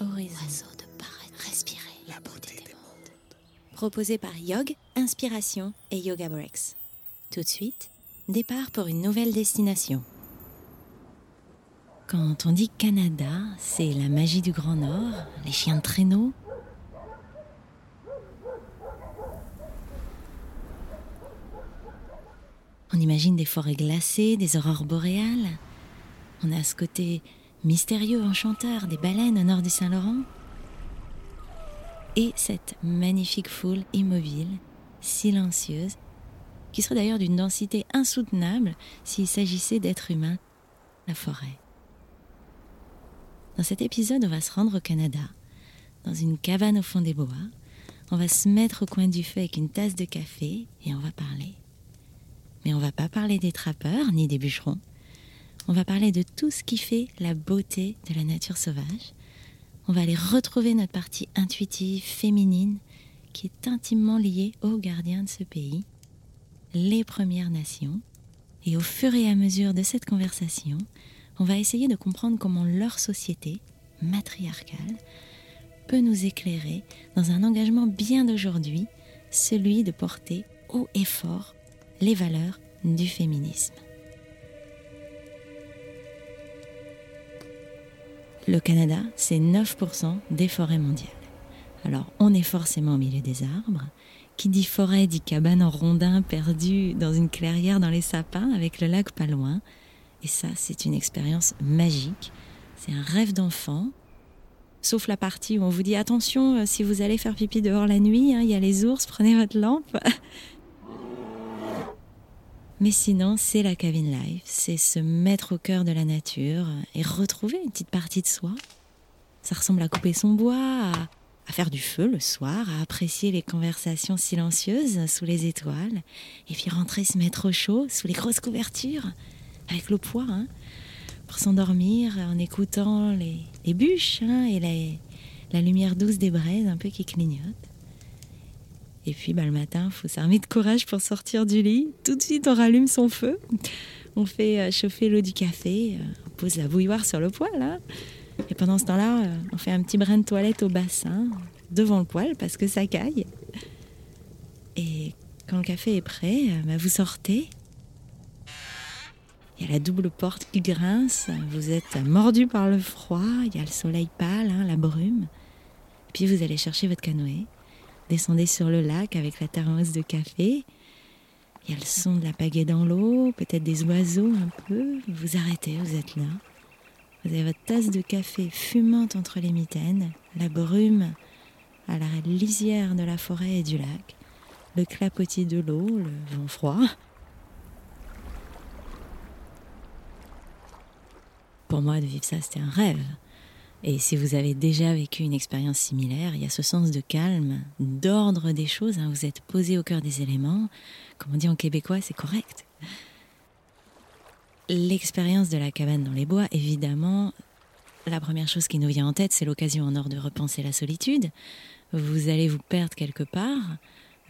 horizon. Oiseau de paraître, respirer la beauté des mondes. Proposé par Yog, Inspiration et Yoga Breaks. Tout de suite, départ pour une nouvelle destination. Quand on dit Canada, c'est la magie du Grand Nord, les chiens de traîneau. On imagine des forêts glacées, des aurores boréales. On a ce côté mystérieux, enchanteur des baleines au nord du Saint-Laurent. Et cette magnifique foule immobile, silencieuse, qui serait d'ailleurs d'une densité insoutenable s'il s'agissait d'êtres humains, la forêt. Dans cet épisode, on va se rendre au Canada, dans une cabane au fond des bois. On va se mettre au coin du feu avec une tasse de café et on va parler. Mais on va pas parler des trappeurs ni des bûcherons. On va parler de tout ce qui fait la beauté de la nature sauvage. On va aller retrouver notre partie intuitive, féminine, qui est intimement liée aux gardiens de ce pays, les Premières Nations. Et au fur et à mesure de cette conversation, on va essayer de comprendre comment leur société, matriarcale, peut nous éclairer dans un engagement bien d'aujourd'hui, celui de porter haut et fort les valeurs du féminisme. Le Canada, c'est 9% des forêts mondiales. Alors, on est forcément au milieu des arbres. Qui dit forêt dit cabane en rondin perdue dans une clairière dans les sapins avec le lac pas loin. Et ça, c'est une expérience magique. C'est un rêve d'enfant. Sauf la partie où on vous dit attention, euh, si vous allez faire pipi dehors la nuit, hein, il y a les ours, prenez votre lampe. Mais sinon, c'est la cabin life, c'est se mettre au cœur de la nature et retrouver une petite partie de soi. Ça ressemble à couper son bois, à, faire du feu le soir, à apprécier les conversations silencieuses sous les étoiles, et puis rentrer se mettre au chaud sous les grosses couvertures, avec le poids, hein, pour s'endormir en écoutant les, bûches hein, et la lumière douce des braises un peu qui clignotent. Et puis bah, le matin, faut s'armer de courage pour sortir du lit. Tout de suite, on rallume son feu. On fait euh, chauffer l'eau du café. euh, on pose la bouilloire sur le poêle. hein. Et pendant ce temps-là, euh, on fait un petit brin de toilette au bassin, devant le poêle, parce que ça caille. Et quand le café est prêt, bah, vous sortez. Il y a la double porte qui grince. Vous êtes mordu par le froid. Il y a le soleil pâle, hein, la brume. Puis vous allez chercher votre canoë descendez sur le lac avec la thermos de café. Il y a le son de la pagaie dans l'eau, peut-être des oiseaux un peu. Vous arrêtez, vous êtes là. Vous avez votre tasse de café fumante entre les mitaines, la brume à la lisière de la forêt et du lac, le clapotis de l'eau, le vent froid. Pour moi, de vivre ça, c'était un rêve. Et si vous avez déjà vécu une expérience similaire, il y a ce sens de calme, d'ordre des choses. hein, vous êtes posé au cœur des éléments. Comme on dit en québécois, c'est correct. L'expérience de la cabane dans les bois, évidemment, la première chose qui nous vient en tête, c'est l'occasion en or de repenser la solitude. Vous allez vous perdre quelque part.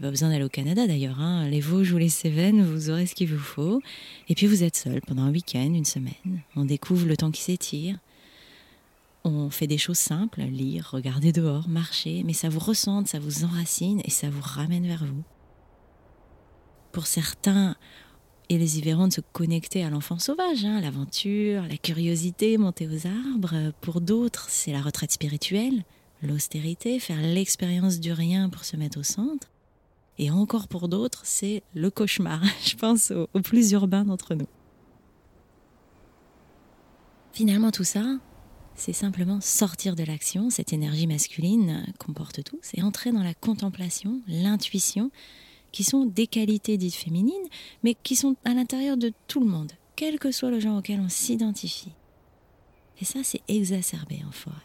Pas besoin d'aller au Canada d'ailleurs. hein. Les Vosges ou les Cévennes, vous aurez ce qu'il vous faut. Et puis vous êtes seul pendant un week-end, une semaine. On découvre le temps qui s'étire. On fait des choses simples, lire, regarder dehors, marcher, mais ça vous ressente, ça vous enracine et ça vous ramène vers vous. Pour certains, ils y verront de se connecter à l'enfant sauvage, hein, l'aventure, la curiosité, monter aux arbres. Pour d'autres, c'est la retraite spirituelle, l'austérité, faire l'expérience du rien pour se mettre au centre. Et encore pour d'autres, c'est le cauchemar, je pense aux plus urbains d'entre nous. Finalement, tout ça, c'est simplement sortir de l'action, cette énergie masculine qu'on porte tous, et entrer dans la contemplation, l'intuition, qui sont des qualités dites féminines, mais qui sont à l'intérieur de tout le monde, quel que soit le genre auquel on s'identifie. Et ça, c'est exacerbé en forêt.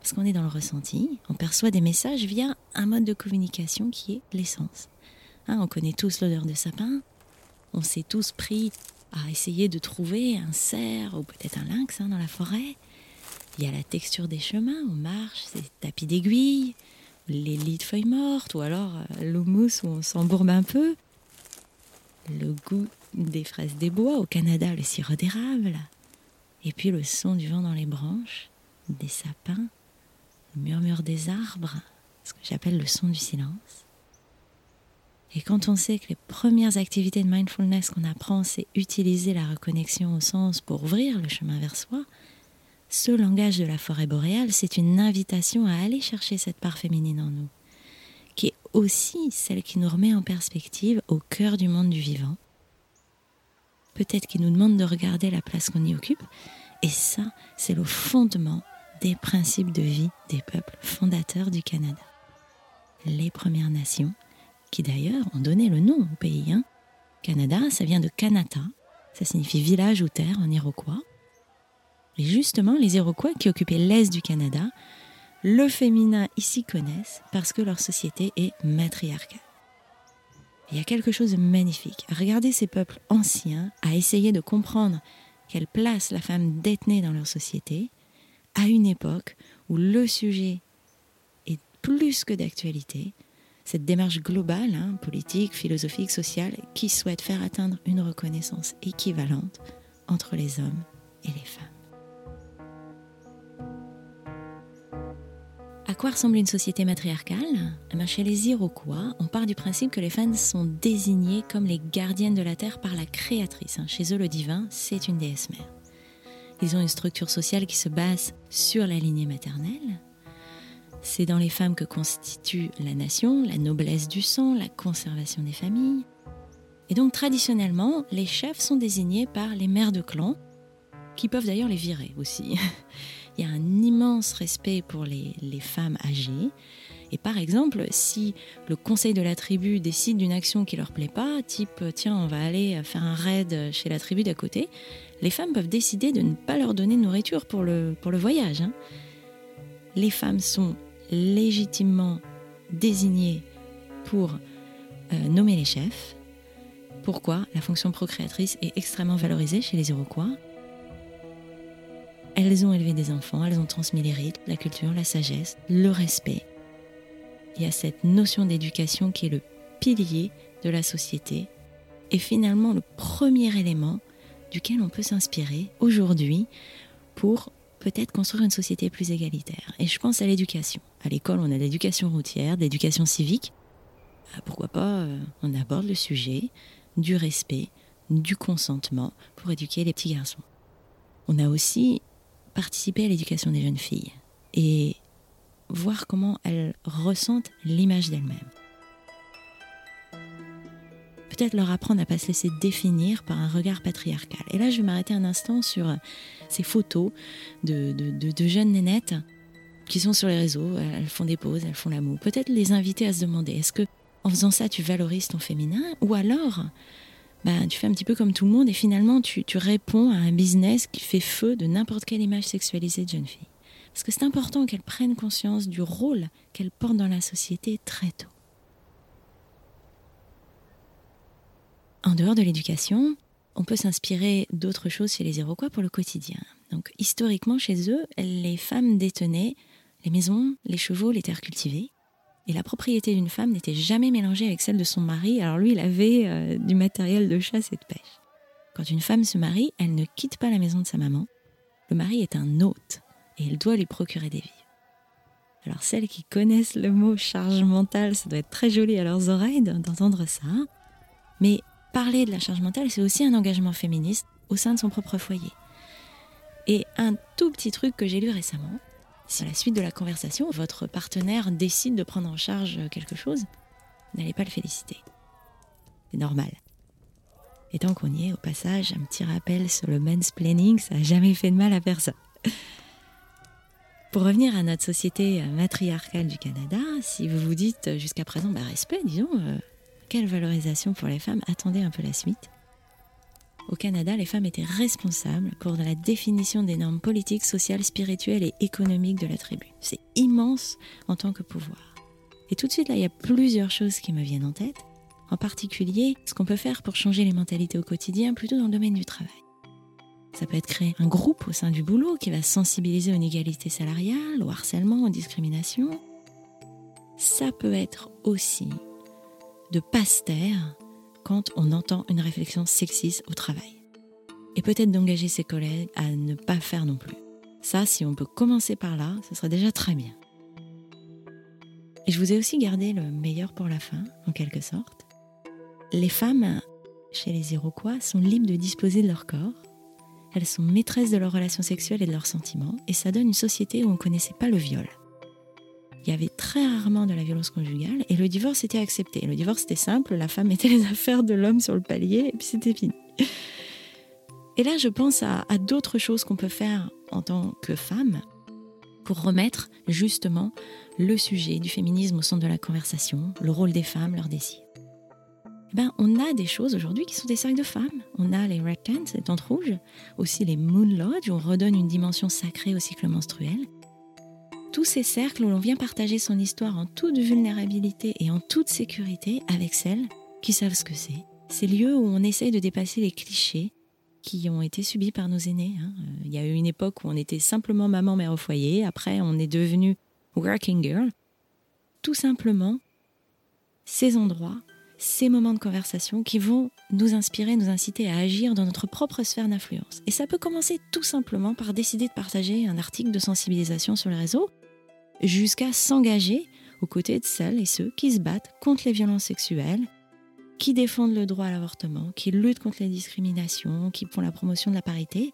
Parce qu'on est dans le ressenti, on perçoit des messages via un mode de communication qui est l'essence. Hein, on connaît tous l'odeur de sapin, on s'est tous pris à essayer de trouver un cerf ou peut-être un lynx hein, dans la forêt. Il y a la texture des chemins, on marche, ces tapis d'aiguilles, les lits de feuilles mortes, ou alors euh, l'eau mousse où on s'embourbe un peu. Le goût des fraises des bois, au Canada, le sirop d'érable. Et puis le son du vent dans les branches, des sapins, le murmure des arbres, ce que j'appelle le son du silence. Et quand on sait que les premières activités de mindfulness qu'on apprend, c'est utiliser la reconnexion au sens pour ouvrir le chemin vers soi, ce langage de la forêt boréale, c'est une invitation à aller chercher cette part féminine en nous, qui est aussi celle qui nous remet en perspective au cœur du monde du vivant. Peut-être qui nous demande de regarder la place qu'on y occupe, et ça, c'est le fondement des principes de vie des peuples fondateurs du Canada. Les Premières Nations, qui d'ailleurs ont donné le nom au pays. Hein. Canada, ça vient de Kanata, ça signifie village ou terre en iroquois. Et justement, les Iroquois qui occupaient l'est du Canada, le féminin ici connaissent parce que leur société est matriarcale. Il y a quelque chose de magnifique à regarder ces peuples anciens, à essayer de comprendre quelle place la femme détenait dans leur société, à une époque où le sujet est plus que d'actualité, cette démarche globale, hein, politique, philosophique, sociale, qui souhaite faire atteindre une reconnaissance équivalente entre les hommes et les femmes. Quoi ressemble une société matriarcale? Eh Chez les Iroquois, on part du principe que les femmes sont désignées comme les gardiennes de la terre par la créatrice. Hein. Chez eux, le divin, c'est une déesse mère. Ils ont une structure sociale qui se base sur la lignée maternelle. C'est dans les femmes que constitue la nation, la noblesse du sang, la conservation des familles. Et donc traditionnellement, les chefs sont désignés par les mères de clan, qui peuvent d'ailleurs les virer aussi. il y a un immense respect pour les, femmes âgées. Et par exemple, si le conseil de la tribu décide d'une action qui leur plaît pas, type tiens, on va aller faire un raid chez la tribu d'à côté, les femmes peuvent décider de ne pas leur donner de nourriture pour le, voyage. Hein. Les femmes sont légitimement désignées pour euh, nommer les chefs. Pourquoi? La fonction procréatrice est extrêmement valorisée chez les Iroquois. Elles ont élevé des enfants, elles ont transmis les rites, la culture, la sagesse, le respect. Il y a cette notion d'éducation qui est le pilier de la société et finalement le premier élément duquel on peut s'inspirer aujourd'hui pour peut-être construire une société plus égalitaire. Et je pense à l'éducation. À l'école, on a l'éducation routière, l'éducation civique. Ah, pourquoi pas, euh, on aborde le sujet du respect, du consentement pour éduquer les petits garçons. On a aussi participer à l'éducation des jeunes filles et voir comment elles ressentent l'image d'elles-mêmes. Peut-être leur apprendre à pas se laisser définir par un regard patriarcal. Et là, je vais m'arrêter un instant sur ces photos de, de, jeunes nénettes qui sont sur les réseaux, elles font des pauses, elles font l'amour. Peut-être les inviter à se demander, est-ce que en faisant ça, tu valorises ton féminin? Ou alors, bah, tu fais un petit peu comme tout le monde et finalement tu, réponds à un business qui fait feu de n'importe quelle image sexualisée de jeune fille. Parce que c'est important qu'elle prenne conscience du rôle qu'elle porte dans la société très tôt. En dehors de l'éducation, on peut s'inspirer d'autres choses chez les Iroquois pour le quotidien. Donc historiquement chez eux, les femmes détenaient les maisons, les chevaux, les terres cultivées. Et la propriété d'une femme n'était jamais mélangée avec celle de son mari. Alors lui, il avait euh, du matériel de chasse et de pêche. Quand une femme se marie, elle ne quitte pas la maison de sa maman. Le mari est un hôte et elle doit lui procurer des vies. Alors celles qui connaissent le mot charge mentale, ça doit être très joli à leurs oreilles d'entendre ça. Mais parler de la charge mentale, c'est aussi un engagement féministe au sein de son propre foyer. Et un tout petit truc que j'ai lu récemment, si à la suite de la conversation, votre partenaire décide de prendre en charge quelque chose, n'allez pas le féliciter. C'est normal. Et tant qu'on y est, au passage, un petit rappel sur le mansplaining, ça n'a jamais fait de mal à personne. Pour revenir à notre société matriarcale du Canada, si vous vous dites jusqu'à présent, bah, respect, disons, euh, quelle valorisation pour les femmes, attendez un peu la suite. Au Canada, les femmes étaient responsables pour la définition des normes politiques, sociales, spirituelles et économiques de la tribu. C'est immense en tant que pouvoir. Et tout de suite, là, il y a plusieurs choses qui me viennent en tête. En particulier, ce qu'on peut faire pour changer les mentalités au quotidien, plutôt dans le domaine du travail. Ça peut être créer un groupe au sein du boulot qui va sensibiliser aux inégalités salariales, au harcèlement, aux discriminations. Ça peut être aussi de pas quand on entend une réflexion sexiste au travail. Et peut-être d'engager ses collègues à ne pas faire non plus. Ça, si on peut commencer par là, ce serait déjà très bien. Et je vous ai aussi gardé le meilleur pour la fin, en quelque sorte. Les femmes, chez les Iroquois, sont libres de disposer de leur corps. Elles sont maîtresses de leurs relations sexuelles et de leurs sentiments, et ça donne une société où on ne connaissait pas le viol. Il y avait très rarement de la violence conjugale, et le divorce était accepté. Le divorce était simple, la femme mettait les affaires de l'homme sur le palier, et puis c'était fini. Et là, je pense à, d'autres choses qu'on peut faire en tant que femme pour remettre justement le sujet du féminisme au centre de la conversation, le rôle des femmes, leurs désirs. Eh ben, on a des choses aujourd'hui qui sont des cercles de femmes. On a les red tents, les tentes rouges, aussi les moon lodge, où on redonne une dimension sacrée au cycle menstruel. Tous ces cercles où l'on vient partager son histoire en toute vulnérabilité et en toute sécurité avec celles qui savent ce que c'est. Ces lieux où on essaye de dépasser les clichés qui ont été subis par nos aînés. Hein. Il y a eu une époque où on était simplement maman, mère au foyer. Après, on est devenu working girl. Tout simplement, ces endroits, ces moments de conversation qui vont nous inspirer, nous inciter à agir dans notre propre sphère d'influence. Et ça peut commencer tout simplement par décider de partager un article de sensibilisation sur les réseaux, jusqu'à s'engager aux côtés de celles et ceux qui se battent contre les violences sexuelles, qui défendent le droit à l'avortement, qui luttent contre les discriminations, qui font la promotion de la parité.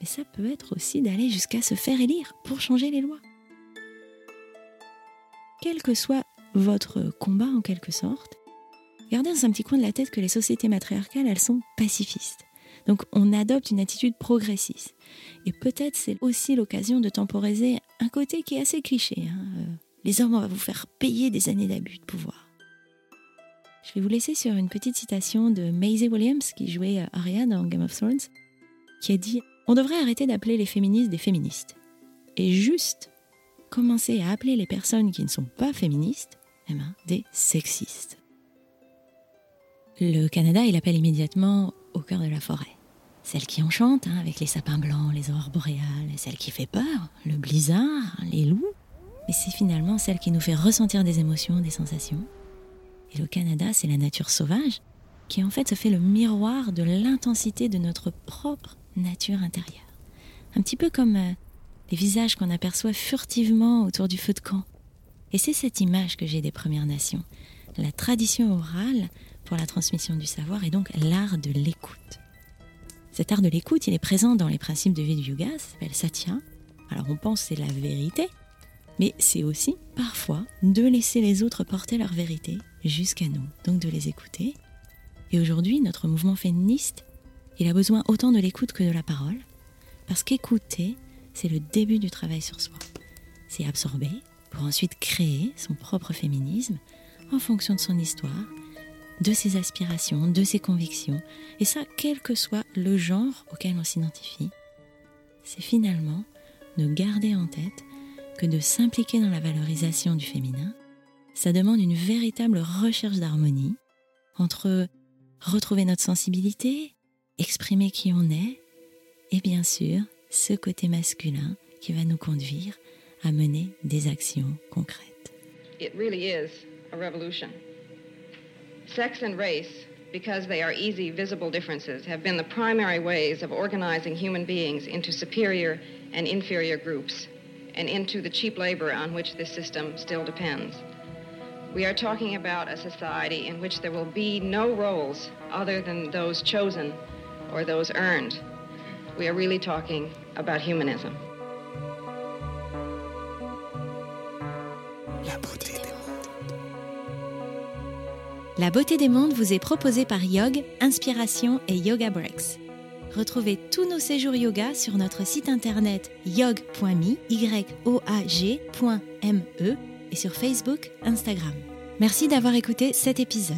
Mais ça peut être aussi d'aller jusqu'à se faire élire pour changer les lois. Quel que soit votre combat en quelque sorte, gardez dans un petit coin de la tête que les sociétés matriarcales, elles sont pacifistes. Donc on adopte une attitude progressiste. Et peut-être c'est aussi l'occasion de temporiser un côté qui est assez cliché. Hein. Euh, les hommes, on va vous faire payer des années d'abus de pouvoir. Je vais vous laisser sur une petite citation de Maisie Williams, qui jouait Arya dans Game of Thrones, qui a dit On devrait arrêter d'appeler les féministes des féministes. Et juste commencer à appeler les personnes qui ne sont pas féministes eh ben, des sexistes. Le Canada, il appelle immédiatement au cœur de la forêt. Celle qui enchante, hein, avec les sapins blancs, les aurores boréales, celle qui fait peur, le blizzard, les loups. Mais c'est finalement celle qui nous fait ressentir des émotions, des sensations. Et le Canada, c'est la nature sauvage, qui en fait se fait le miroir de l'intensité de notre propre nature intérieure. Un petit peu comme euh, les visages qu'on aperçoit furtivement autour du feu de camp. Et c'est cette image que j'ai des Premières Nations. La tradition orale pour la transmission du savoir et donc l'art de l'écoute. Cet art de l'écoute, il est présent dans les principes de vie du yoga, ça s'appelle. Alors on pense c'est la vérité, mais c'est aussi parfois de laisser les autres porter leur vérité jusqu'à nous, donc de les écouter. Et aujourd'hui, notre mouvement féministe, il a besoin autant de l'écoute que de la parole, parce qu'écouter, c'est le début du travail sur soi. C'est absorber pour ensuite créer son propre féminisme en fonction de son histoire, de ses aspirations, de ses convictions, et ça, quel que soit le genre auquel on s'identifie. C'est finalement de garder en tête que de s'impliquer dans la valorisation du féminin, ça demande une véritable recherche d'harmonie entre retrouver notre sensibilité, exprimer qui on est, et bien sûr ce côté masculin qui va nous conduire à mener des actions concrètes. Sex and race, because they are easy, visible differences, have been the primary ways of organizing human beings into superior and inferior groups. and into the cheap labor on which this system still depends. We are talking about a society in which there will be no roles other than those chosen or those earned. We are really talking about humanism. La beauté des mondes vous est proposée par Yog, Inspiration et Yoga Breaks. Retrouvez tous nos séjours yoga sur notre site internet yog.me, et sur Facebook, Instagram. Merci d'avoir écouté cet épisode.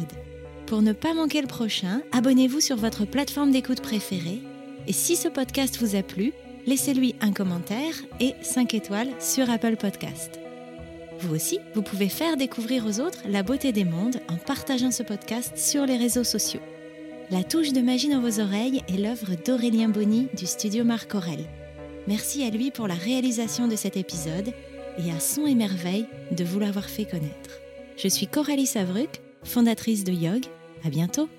Pour ne pas manquer le prochain, abonnez-vous sur votre plateforme d'écoute préférée et si ce podcast vous a plu, laissez-lui un commentaire et 5 étoiles sur Apple Podcast. Vous aussi, vous pouvez faire découvrir aux autres la beauté des mondes en partageant ce podcast sur les réseaux sociaux. La touche de magie dans vos oreilles est l'œuvre d'Aurélien Bonny du studio Marc Aurel. Merci à lui pour la réalisation de cet épisode et à Son et de vous l'avoir fait connaître. Je suis Coralie Savruc, fondatrice de Yog. À bientôt!